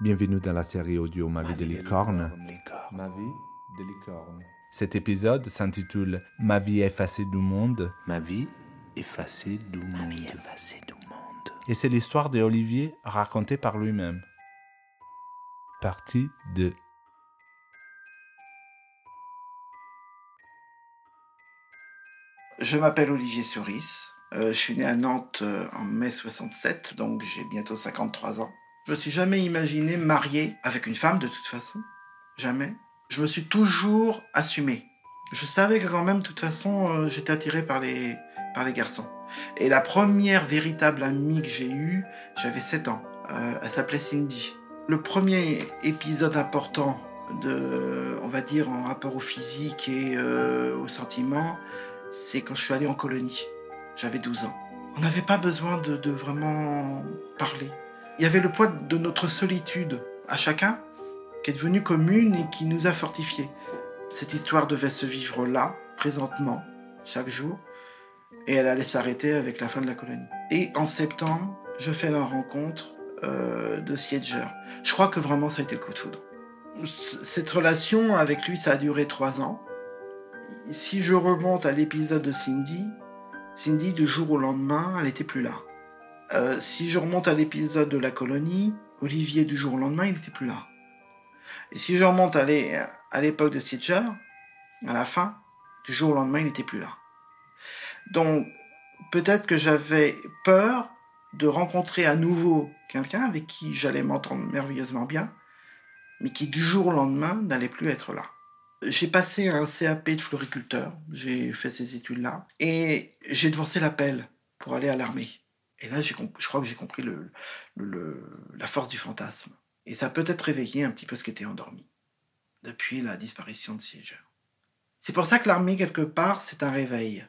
Bienvenue dans la série audio Ma vie de licorne. Ma vie de licorne. Cet épisode s'intitule Ma vie effacée du monde Ma vie effacée du monde. effacée du monde. et c'est l'histoire d'Olivier racontée par lui-même. Partie 2. Je m'appelle Olivier Souris. Euh, je suis né à Nantes euh, en mai 67, donc j'ai bientôt 53 ans. Je me suis jamais imaginé marié avec une femme de toute façon. Jamais. Je me suis toujours assumé. Je savais que quand même, de toute façon, euh, j'étais attiré par les, garçons. Et la première véritable amie que j'ai eue, j'avais 7 ans. Euh, elle s'appelait Cindy. Le premier épisode important de, on va dire, en rapport au physique et euh, au sentiment, c'est quand je suis allé en colonie. J'avais 12 ans. On n'avait pas besoin de vraiment parler. Il y avait le poids de notre solitude à chacun qui est devenue commune et qui nous a fortifiés. Cette histoire devait se vivre là, présentement, chaque jour, et elle allait s'arrêter avec la fin de la colonie. Et en septembre, je fais la rencontre euh, de Siedger. Je crois que vraiment ça a été le coup de foudre. Cette relation avec lui, ça a duré trois ans. Si je remonte à l'épisode de Cindy, Cindy, du jour au lendemain, elle n'était plus là. Euh, si je remonte à l'épisode de la colonie, Olivier, du jour au lendemain, il n'était plus là. Et si je remonte à l'é- à l'époque de Sitcher, à la fin, du jour au lendemain, il n'était plus là. Donc, peut-être que j'avais peur de rencontrer à nouveau quelqu'un avec qui j'allais m'entendre merveilleusement bien, mais qui du jour au lendemain n'allait plus être là. J'ai passé un CAP de floriculteur, j'ai fait ces études-là, et j'ai devancé l'appel pour aller à l'armée. Et là, je crois que j'ai compris la force du fantasme. Et ça a peut-être réveillé un petit peu ce qui était endormi, depuis la disparition de Siege. C'est pour ça que l'armée, quelque part, c'est un réveil.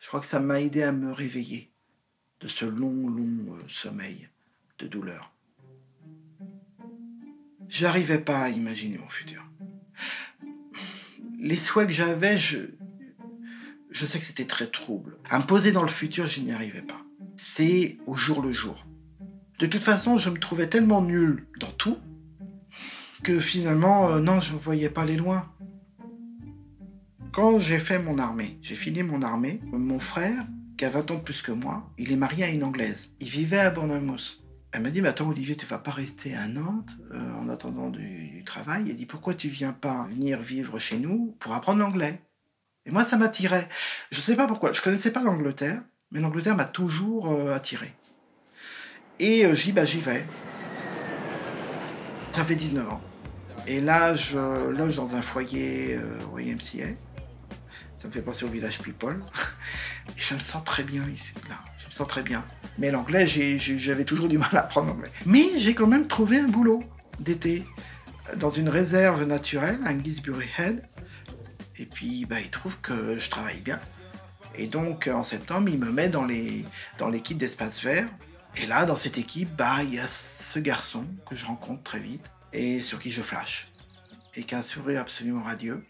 Je crois que ça m'a aidé à me réveiller de ce long, long euh, sommeil de douleur. J'arrivais pas à imaginer mon futur. Les souhaits que j'avais, je, je sais que c'était très trouble. À me poser dans le futur, je n'y arrivais pas. C'est au jour le jour. De toute façon, je me trouvais tellement nul dans tout que finalement, euh, non, je ne voyais pas les loin. Quand j'ai fait mon armée, j'ai fini mon armée, mon frère, qui a 20 ans plus que moi, il est marié à une Anglaise. Il vivait à Bournemouth. Elle m'a dit, mais attends Olivier, tu vas pas rester à Nantes euh, en attendant du, travail? Elle dit, pourquoi tu viens pas venir vivre chez nous pour apprendre l'anglais? Et moi, ça m'attirait. Je sais pas pourquoi. Je connaissais pas l'Angleterre, mais l'Angleterre m'a toujours euh, attiré. Et euh, j'y bah vais. J'avais 19 ans. Et là, je loge dans un foyer euh, au YMCA. Ça me fait penser au village People. Et je me sens très bien ici, là. Je me sens très bien. Mais l'anglais, j'avais toujours du mal à apprendre l'anglais. Mais j'ai quand même trouvé un boulot d'été euh, dans une réserve naturelle, à Gisbury Head. Et puis, bah, il trouve que je travaille bien. Et donc, en septembre, il me met dans les dans l'équipe d'Espace Vert. Et là, dans cette équipe, bah, il y a ce garçon que je rencontre très vite et sur qui je flash. Et qui a un sourire absolument radieux.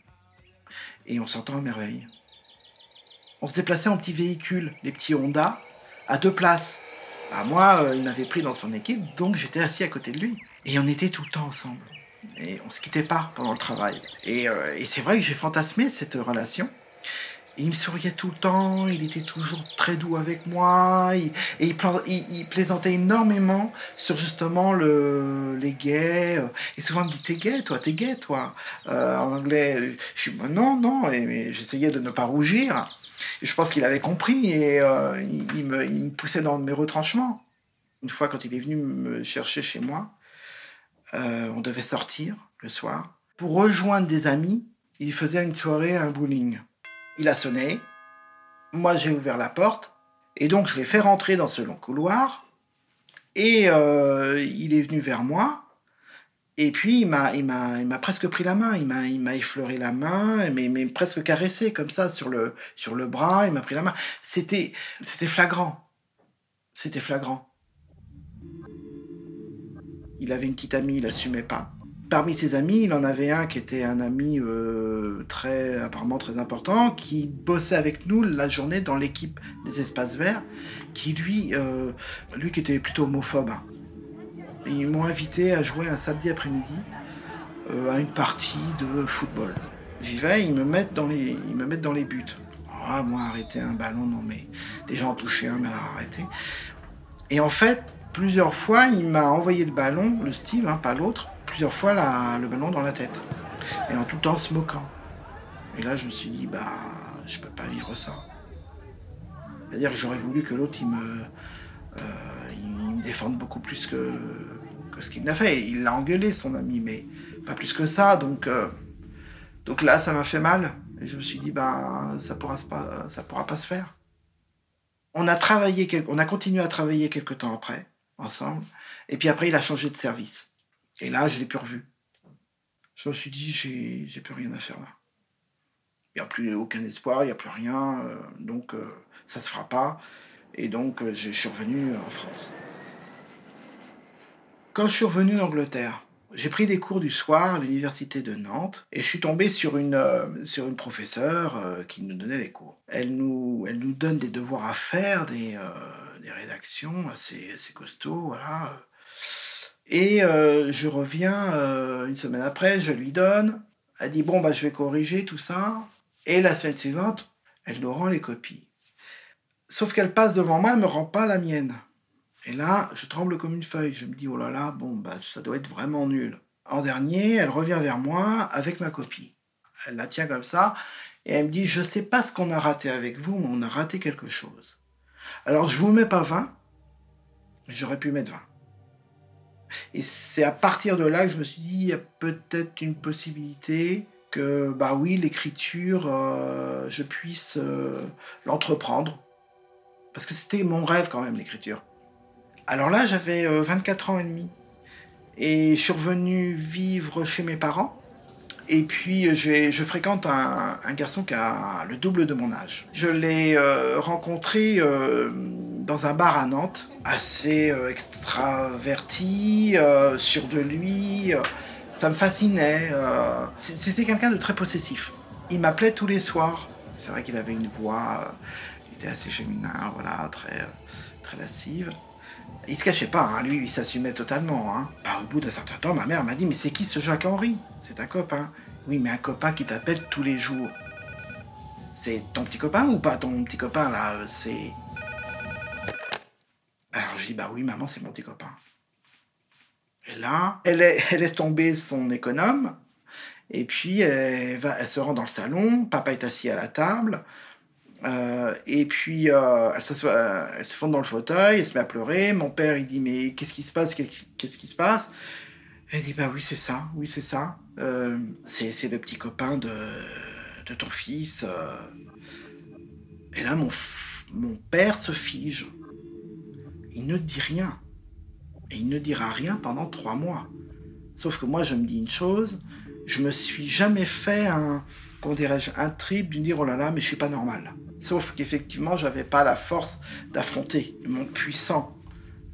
Et on s'entend à merveille. On se déplaçait en petits véhicules, les petits Honda, à deux places. Bah, moi, euh, il m'avait pris dans son équipe, donc j'étais assis à côté de lui. Et on était tout le temps ensemble. Et on se quittait pas pendant le travail. Et, euh, et c'est vrai que j'ai fantasmé cette relation. Il me souriait tout le temps, il était toujours très doux avec moi, et il, pla- il- il plaisantait énormément sur justement le, les gays. euh, Et souvent il me dit T'es gay, toi, t'es gay, toi. Euh, en anglais, je suis bah, Non, non, et, j'essayais de ne pas rougir. Je pense qu'il avait compris et euh, il, me, poussait dans mes retranchements. Une fois, quand il est venu me chercher chez moi, on devait sortir le soir. Pour rejoindre des amis, il faisait une soirée à un bowling. Il a sonné. Moi, j'ai ouvert la porte. Et donc, je l'ai fait rentrer dans ce long couloir. Et euh, il est venu vers moi. Et puis, il m'a, il m'a, il m'a presque pris la main. Il m'a, il m'a effleuré la main, mais, mais presque caressé comme ça sur le, sur le bras. Il m'a pris la main. C'était, c'était flagrant. C'était flagrant. Il avait une petite amie, il assumait pas. Parmi ses amis, il en avait un qui était un ami euh, très, apparemment très important, qui bossait avec nous la journée dans l'équipe des espaces verts, qui lui, euh, lui qui était plutôt homophobe. hein. Ils m'ont invité à jouer un samedi après-midi euh, à une partie de football. J'y vais, ils me mettent dans les, ils me mettent dans les buts. Ah, moi, arrêter un ballon, non, mais déjà en toucher un, mais alors arrêter. Et en fait, plusieurs fois, il m'a envoyé le ballon, le Steve, hein, pas l'autre, plusieurs fois le ballon dans la tête. Et en tout temps se moquant. Et là, je me suis dit, bah, je peux pas vivre ça. C'est-à-dire que j'aurais voulu que l'autre, il me, euh, il me défende beaucoup plus que, ce qu'il m'a fait. il l'a engueulé, son ami, mais pas plus que ça. Donc, euh, donc là, ça m'a fait mal. Et je me suis dit, bah, ça pourra pas, ça pourra pas se faire. On a travaillé, on a continué à travailler quelques temps après, ensemble. Et puis après, il a changé de service. Et là, je l'ai plus revu. Je me suis dit, j'ai, plus rien à faire là. Il n'y a plus aucun espoir, il n'y a plus rien. Euh, donc, euh, ça se fera pas. Et donc, euh, je suis revenu en France. Quand je suis revenu d'Angleterre, j'ai pris des cours du soir à l'université de Nantes et je suis tombé sur une, euh, sur une professeure euh, qui nous donnait les cours. Elle nous, elle nous donne des devoirs à faire, des, des rédactions assez, assez costauds, voilà. Et je reviens une semaine après, je lui donne. Elle dit bon bah je vais corriger tout ça. Et la semaine suivante, elle nous rend les copies. Sauf qu'elle passe devant moi, elle me rend pas la mienne. Et là, je tremble comme une feuille. Je me dis, oh là là, bon, bah, ça doit être vraiment nul. En dernier, elle revient vers moi avec ma copie. Elle la tient comme ça et elle me dit, je sais pas ce qu'on a raté avec vous, mais on a raté quelque chose. Alors, je vous mets pas 20, mais j'aurais pu mettre 20. Et c'est à partir de là que je me suis dit, il y a peut-être une possibilité que, bah oui, l'écriture, euh, je puisse euh, l'entreprendre parce que c'était mon rêve quand même, l'écriture. Alors là, j'avais 24 euh, ans et demi. Et je suis revenu vivre chez mes parents. Et puis, je fréquente un, garçon qui a le double de mon âge. Je l'ai rencontré dans un bar à Nantes, assez extraverti, sûr de lui. ça me fascinait. C'était quelqu'un de très possessif. Il m'appelait tous les soirs. C'est vrai qu'il avait une voix assez féminin, voilà, très, très lascive. Il se cachait pas, hein, lui, il s'assumait totalement. Hein. Bah, au bout d'un certain temps, ma mère m'a dit Mais c'est qui ce Jacques Henri C'est un copain. Oui, mais un copain qui t'appelle tous les jours. C'est ton petit copain ou pas ton petit copain là? C'est. Alors je dis Bah oui, maman, c'est mon petit copain. Et là, elle, laisse tomber son économe. Et puis, elle, va, elle se rend dans le salon. Papa est assis à la table. Euh, et puis, euh, elle, euh, elle, se fonde dans le fauteuil, elle se met à pleurer. Mon père, il dit, mais qu'est-ce qui se passe? Qu'est-ce qui se passe? Elle dit, bah oui, c'est ça, oui, c'est ça. c'est le petit copain de, de ton fils. Et là, mon, mon père se fige. Il ne dit rien. Et il ne dira rien pendant trois mois. Sauf que moi, je me dis une chose, je me suis jamais fait un, comment dirais-je, un trip de dire, oh là là, mais je suis pas normal. Sauf qu'effectivement, j'avais pas la force d'affronter monde puissant,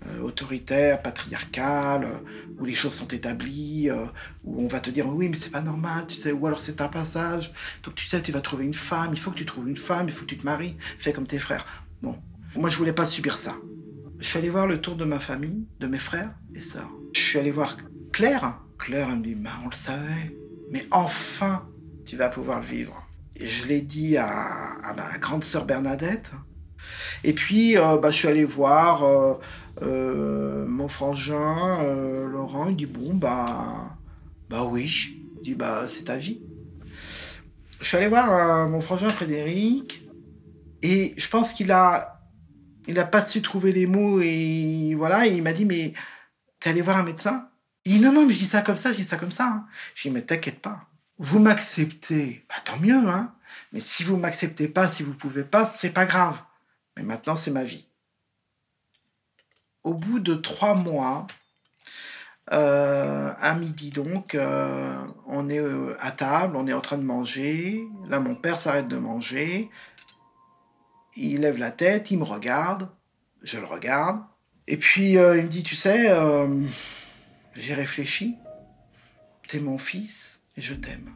euh, autoritaire, patriarcal, euh, où les choses sont établies, euh, où on va te dire oui, mais c'est pas normal, tu sais, ou alors c'est un passage. Donc tu sais, tu vas trouver une femme, il faut que tu trouves une femme, il faut que tu te maries, fais comme tes frères. Bon, moi je voulais pas subir ça. Je suis allé voir le tour de ma famille, de mes frères et sœurs. Je suis allé voir Claire. Claire, elle me dit, bah, on le savait. Mais enfin, tu vas pouvoir le vivre je l'ai dit à, ma grande sœur Bernadette. Et puis, euh, bah, je suis allé voir euh, euh, mon frangin Laurent. Il dit Bon, bah, bah oui. Il dit Bah, c'est ta vie. Je suis allé voir mon frangin Frédéric. Et je pense qu'il a, il a pas su trouver les mots. Et voilà, il m'a dit Mais t'es allé voir un médecin? Il dit Non, non, mais je dis ça comme ça, je dis ça comme ça. Hein. Je dis Mais t'inquiète pas vous m'acceptez, bah, tant mieux, hein. Mais si vous m'acceptez pas, si vous pouvez pas, c'est pas grave. Mais maintenant, c'est ma vie. Au bout de trois mois, euh, à midi donc, euh, on est euh, à table, on est en train de manger. Là, mon père s'arrête de manger. Il lève la tête, il me regarde. Je le regarde. Et puis, il me dit, tu sais, j'ai réfléchi. T'es mon fils et je t'aime.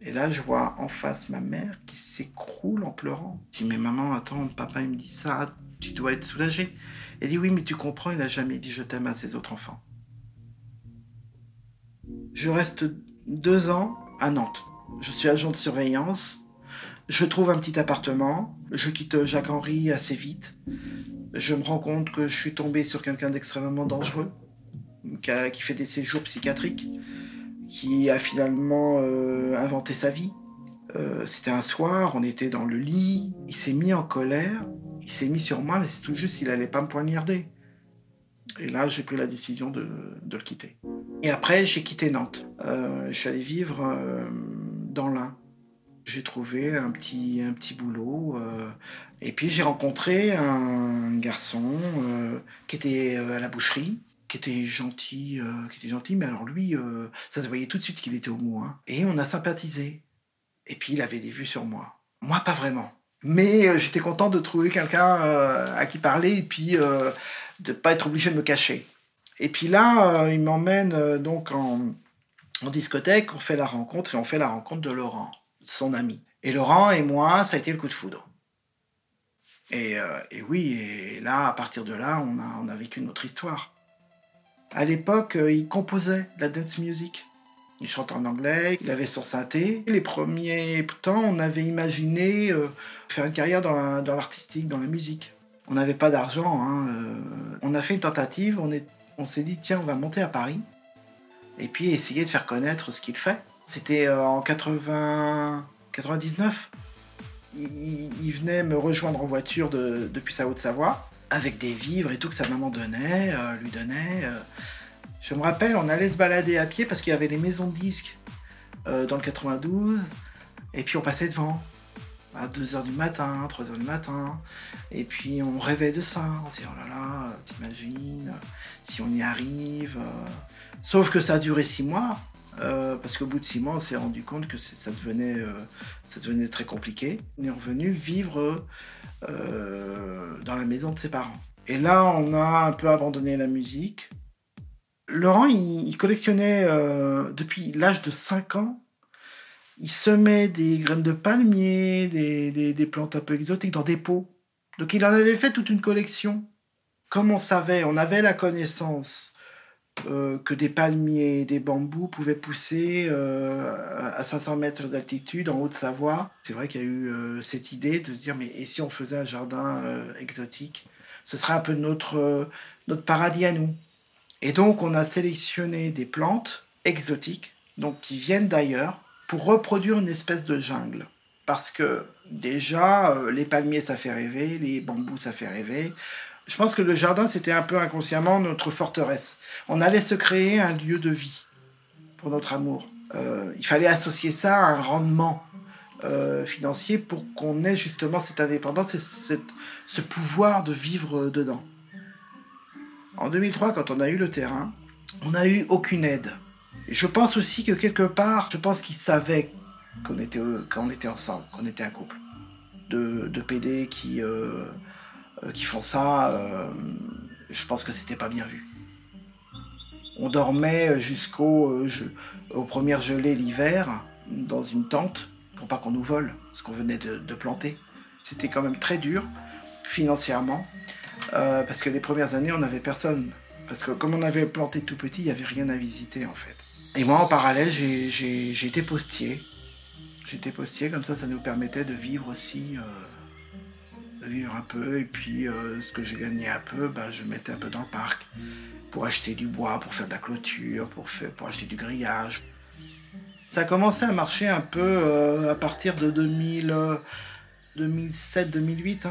Et là, je vois en face ma mère qui s'écroule en pleurant. Je dis, mais maman, attends, papa, il me dit ça tu dois être soulagé. Elle dit oui, mais tu comprends, il n'a jamais dit je t'aime à ses autres enfants. Je reste deux ans à Nantes. Je suis agent de surveillance. Je trouve un petit appartement. Je quitte Jacques-Henri assez vite. Je me rends compte que je suis tombé sur quelqu'un d'extrêmement dangereux, qui, fait des séjours psychiatriques, qui a finalement euh, inventé sa vie. Euh, c'était un soir, on était dans le lit, il s'est mis en colère, il s'est mis sur moi, mais c'est tout juste, il allait pas me poignarder. Et là, j'ai pris la décision de, le quitter. Et après, j'ai quitté Nantes. Euh, je suis allé vivre dans l'Ain. J'ai trouvé un petit, un petit boulot. et puis, j'ai rencontré un garçon qui était à la boucherie qui était gentil, qui était gentil, mais alors lui, ça se voyait tout de suite qu'il était homo. Hein. Et on a sympathisé. Et puis il avait des vues sur moi. Moi, pas vraiment. Mais euh, j'étais content de trouver quelqu'un euh, à qui parler et puis euh, de ne pas être obligé de me cacher. Et puis là, il m'emmène donc en, discothèque, on fait la rencontre et on fait la rencontre de Laurent, son ami. Et Laurent et moi, ça a été le coup de foudre. Et, et oui, et là, à partir de là, on a, on a vécu histoire. À l'époque, il composait la dance music. Il chante en anglais, il avait son synthé. Les premiers temps, on avait imaginé euh, faire une carrière dans l'artistique, dans, la musique. On n'avait pas d'argent. Hein, euh. on a fait une tentative, on s'est dit, tiens, on va monter à Paris et puis essayer de faire connaître ce qu'il fait. C'était euh, en 80... 99. Il, venait me rejoindre en voiture depuis sa Haute-Savoie, avec des vivres et tout que sa maman donnait, lui donnait. Je me rappelle, on allait se balader à pied parce qu'il y avait les maisons de disques euh, dans le 92. Et puis on passait devant à 2h du matin, 3h du matin. Et puis on rêvait de ça. On se dit, oh là là, t'imagines, si on y arrive. Sauf que ça a duré 6 mois. Euh, parce qu'au bout de 6 mois, on s'est rendu compte que ça devenait, euh, ça devenait très compliqué. On est revenu vivre dans la maison de ses parents. Et là, on a un peu abandonné la musique. Laurent, il, collectionnait euh, depuis l'âge de 5 ans. Il semait des graines de palmier, des, plantes un peu exotiques dans des pots. Donc il en avait fait toute une collection. Comme on savait, on avait la connaissance euh, que des palmiers et des bambous pouvaient pousser euh, à 500 mètres d'altitude en Haute-Savoie. C'est vrai qu'il y a eu cette idée de se dire, mais et si on faisait un jardin exotique? Ce serait un peu notre, notre paradis à nous. Et donc, on a sélectionné des plantes exotiques, donc qui viennent d'ailleurs, pour reproduire une espèce de jungle. Parce que déjà, euh, les palmiers, ça fait rêver, les bambous, ça fait rêver. Je pense que le jardin, c'était un peu inconsciemment notre forteresse. On allait se créer un lieu de vie pour notre amour. Euh, il fallait associer ça à un rendement euh, financier pour qu'on ait justement cette indépendance et ce pouvoir de vivre dedans. En 2003, quand on a eu le terrain, on n'a eu aucune aide. Et je pense aussi que quelque part, je pense qu'ils savaient qu'on était, était ensemble, qu'on était un couple. De, PD qui, euh, euh, qui font ça, euh, je pense que c'était pas bien vu. On dormait jusqu'au aux premières gelées l'hiver dans une tente pour pas qu'on nous vole ce qu'on venait de, planter. C'était quand même très dur financièrement. Euh, parce que les premières années, on n'avait personne. Parce que comme on avait planté tout petit, il n'y avait rien à visiter en fait. Et moi, en parallèle, j'ai été postier. J'étais postier, comme ça, ça nous permettait de vivre aussi, euh, un peu. Et puis, euh, ce que j'ai gagné un peu, bah, je mettais un peu dans le parc pour acheter du bois, pour faire de la clôture, pour, faire, pour acheter du grillage. Ça a commencé à marcher un peu à partir de 2007-2008.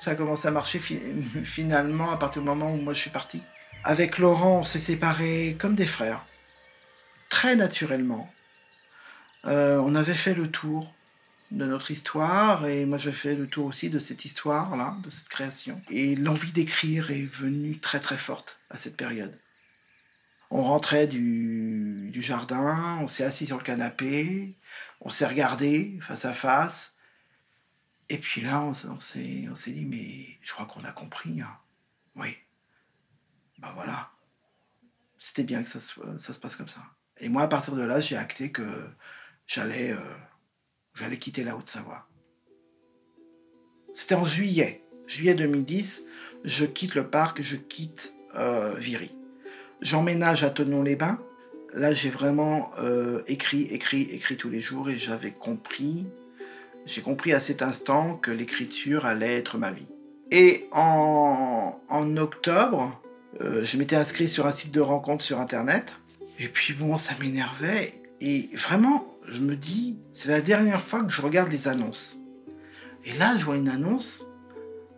Ça a commencé à marcher finalement à partir du moment où moi je suis parti. Avec Laurent, on s'est séparés comme des frères, très naturellement. Euh, on avait fait le tour de notre histoire et moi j'ai fait le tour aussi de cette histoire-là, de cette création. Et l'envie d'écrire est venue très très forte à cette période. On rentrait du, du jardin, on s'est assis sur le canapé, on s'est regardé face à face et puis là, on, s'est dit, mais je crois qu'on a compris. Hein. Oui. Ben voilà. C'était bien que ça, ça, se passe comme ça. Et moi, à partir de là, j'ai acté que j'allais euh, j'allais quitter la Haute-Savoie. C'était en juillet. juillet 2010, je quitte le parc, je quitte euh, Viry. J'emménage à Tonon-les-Bains. Là, j'ai vraiment euh, écrit, écrit, écrit tous les jours et j'avais compris, j'ai compris à cet instant que l'écriture allait être ma vie. Et en, en octobre, euh, je m'étais inscrit sur un site de rencontre sur Internet. Et puis bon, ça m'énervait. Et vraiment, je me dis, c'est la dernière fois que je regarde les annonces. Et là, je vois une annonce.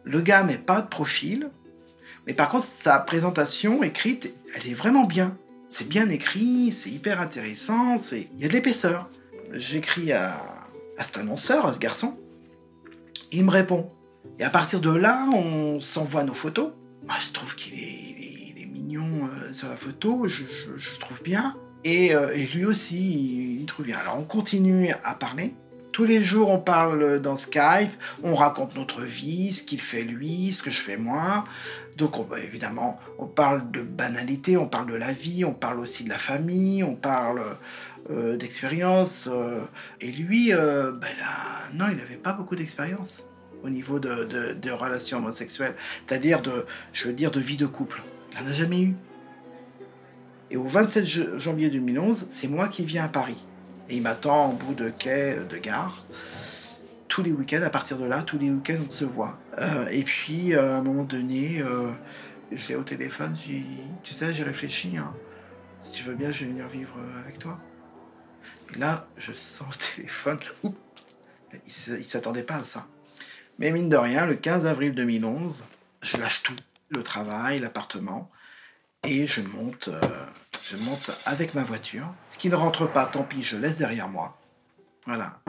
Le gars met pas de profil. Mais par contre, sa présentation écrite, elle est vraiment bien. C'est bien écrit, c'est hyper intéressant, c'est... il y a de l'épaisseur. J'écris à... à cet annonceur, à ce garçon. Il me répond. Et à partir de là, on s'envoie nos photos. Je trouve qu'il est, il est- il est mignon euh, sur la photo, je, je- je trouve bien. Et, euh, et lui aussi, il, trouve bien. Alors, on continue à parler. Tous les jours, on parle dans Skype, on raconte notre vie, ce qu'il fait lui, ce que je fais moi. Donc, on- bah, évidemment, on parle de banalité, on parle de la vie, on parle aussi de la famille, on parle euh, d'expérience. euh. et lui, euh, bah, là, non, il n'avait pas beaucoup d'expérience au niveau de, de- de relations homosexuelles. C'est-à-dire de, je veux dire, de vie de couple. Il n'en a jamais eu. Et au 27 j- janvier 2011, c'est moi qui viens à Paris. Et il m'attend au bout de quai euh, de gare. Tous les week-ends, à partir de là, tous les week-ends, on se voit. Euh, et puis, euh, à un moment donné, je l'ai au téléphone, j'ai dit, tu sais, j'ai réfléchi. hein. Si tu veux bien, je vais venir vivre avec toi. Et là, je sens au téléphone. Oups. Il ne s'attendait pas à ça. Mais mine de rien, le 15 avril 2011, je lâche tout. Le travail, l'appartement. Et je monte, euh, je monte avec ma voiture. Ce qui ne rentre pas, tant pis, je laisse derrière moi. Voilà.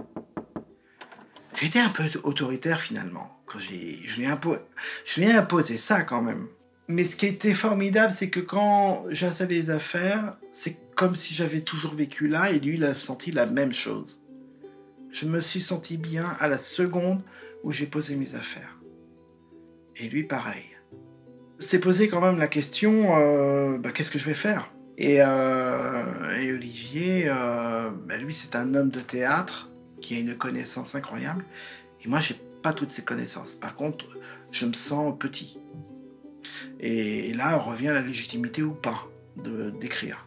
J'étais un peu autoritaire finalement. Quand j'ai, je, lui ai impo- je lui ai imposé ça quand même. Mais ce qui était formidable, c'est que quand j'installais les affaires, c'est comme si j'avais toujours vécu là et lui, il a senti la même chose. Je me suis senti bien à la seconde où j'ai posé mes affaires. Et lui, pareil. C'est posé quand même la question, euh, bah, qu'est-ce que je vais faire? Et, euh, et Olivier, euh, bah, lui, c'est un homme de théâtre qui a une connaissance incroyable. Et moi, j'ai pas toutes ces connaissances. Par contre, je me sens petit. Et, là, on revient à la légitimité ou pas d'écrire.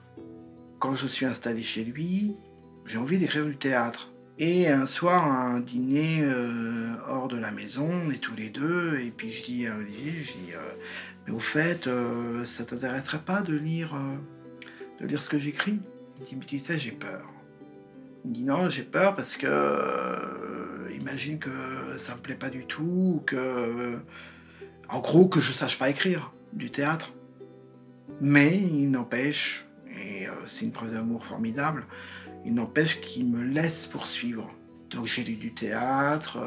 Quand je suis installé chez lui, j'ai envie d'écrire du théâtre. Et un soir, un dîner hors de la maison, on est tous les deux, et puis je dis à Olivier, je dis, mais au fait, euh, ça t'intéresserait pas de lire, euh, de lire ce que j'écris? Il dit, mais tu sais, j'ai peur. Il me dit, non, j'ai peur parce que, euh, imagine que ça me plaît pas du tout, ou que, en gros, que je sache pas écrire du théâtre. Mais il n'empêche, et euh, c'est une preuve d'amour formidable, il n'empêche qu'il me laisse poursuivre. Donc j'ai lu du théâtre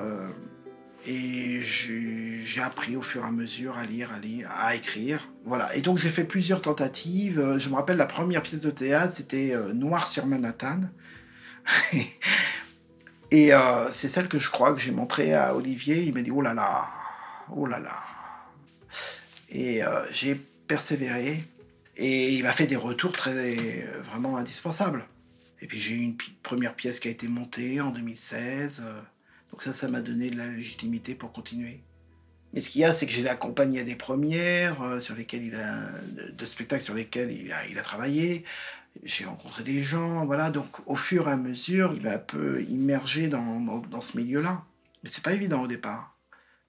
et j'ai appris au fur et à mesure à lire, à lire, à écrire. Voilà. Et donc j'ai fait plusieurs tentatives. Euh, Je me rappelle la première pièce de théâtre, c'était euh, Noir sur Manhattan. et euh, c'est celle que je crois que j'ai montrée à Olivier. Il m'a dit oh là là, oh là là. Et j'ai persévéré. Et il m'a fait des retours très vraiment indispensables. Et puis j'ai eu une première pièce qui a été montée en 2016. Donc ça, ça m'a donné de la légitimité pour continuer. Mais ce qu'il y a, c'est que j'ai accompagné à des premières euh, sur lesquelles il a, de, spectacles sur lesquels il a, il a travaillé. J'ai rencontré des gens, voilà. Donc au fur et à mesure, il a un peu immergé dans, dans, dans ce milieu-là. Mais c'est pas évident au départ.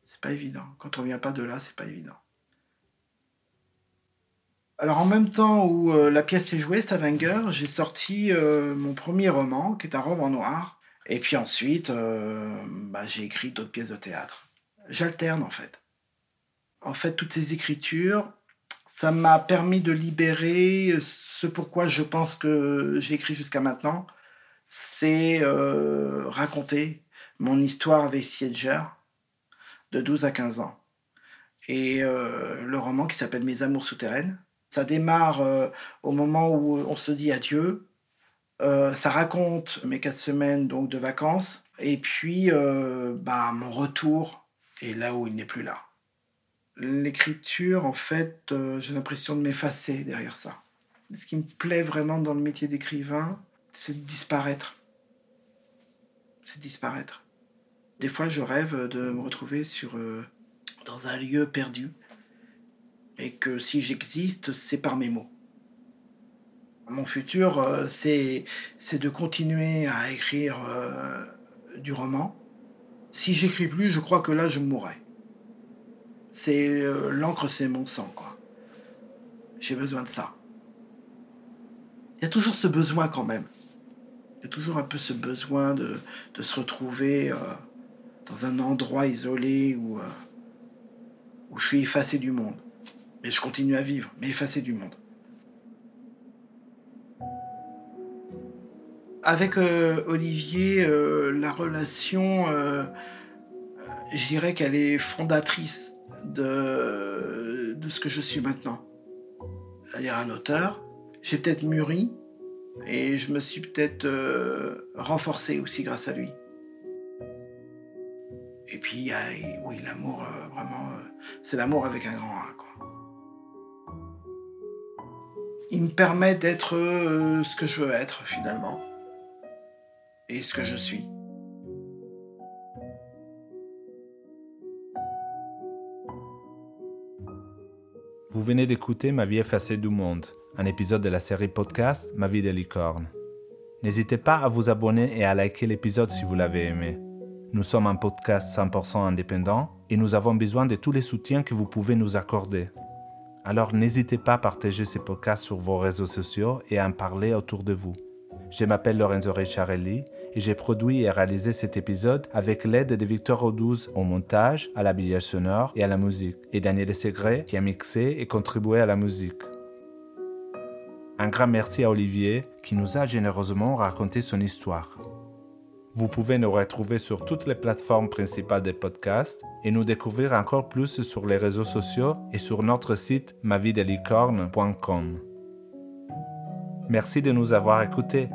C'est pas évident. Quand on vient pas de là, c'est pas évident. Alors en même temps où euh, la pièce est jouée, Stavanger, j'ai sorti euh, mon premier roman, qui est un roman noir. Et puis ensuite, euh, bah, j'ai écrit d'autres pièces de théâtre. J'alterne en fait. En fait, toutes ces écritures, ça m'a permis de libérer ce pourquoi je pense que j'ai écrit jusqu'à maintenant. C'est euh, raconter mon histoire avec Siedger de 12 à 15 ans. Et euh, le roman qui s'appelle Mes amours souterraines. Ça démarre au moment où on se dit adieu. Euh, ça raconte mes quatre semaines donc de vacances et puis euh, bah, mon retour et là où il n'est plus là. L'écriture, en fait, euh, j'ai l'impression de m'effacer derrière ça. Ce qui me plaît vraiment dans le métier d'écrivain, c'est de disparaître. C'est de disparaître. Des fois, je rêve de me retrouver sur, dans un lieu perdu, et que si j'existe, c'est par mes mots. Mon futur, euh, c'est de continuer à écrire euh, du roman. Si j'écris plus, je crois que là, je mourrai. C'est euh, l'encre, c'est mon sang, quoi. J'ai besoin de ça. Il y a toujours ce besoin quand même. Il y a toujours un peu ce besoin de, de se retrouver dans un endroit isolé où, où je suis effacé du monde. Mais je continue à vivre, mais effacé du monde. Avec euh, Olivier, euh, la relation, euh, je dirais qu'elle est fondatrice de, de ce que je suis maintenant. C'est-à-dire un auteur. J'ai peut-être mûri et je me suis peut-être renforcé aussi grâce à lui. Et puis, oui, l'amour, vraiment, c'est l'amour avec un grand A. Quoi. Il me permet d'être ce que je veux être, finalement et ce que je suis. Vous venez d'écouter Ma vie effacée du monde, un épisode de la série podcast Ma vie de licorne. N'hésitez pas à vous abonner et à liker l'épisode si vous l'avez aimé. Nous sommes un podcast 100% indépendant et nous avons besoin de tous les soutiens que vous pouvez nous accorder. Alors n'hésitez pas à partager ces podcasts sur vos réseaux sociaux et à en parler autour de vous. Je m'appelle Lorenzo Ricciarelli et j'ai produit et réalisé cet épisode avec l'aide de Victor Rodouze au montage, à l'habillage sonore et à la musique, et Daniel Segret qui a mixé et contribué à la musique. Un grand merci à Olivier qui nous a généreusement raconté son histoire. Vous pouvez nous retrouver sur toutes les plateformes principales des podcasts et nous découvrir encore plus sur les réseaux sociaux et sur notre site mavidelicorne.com. Merci de nous avoir écoutés.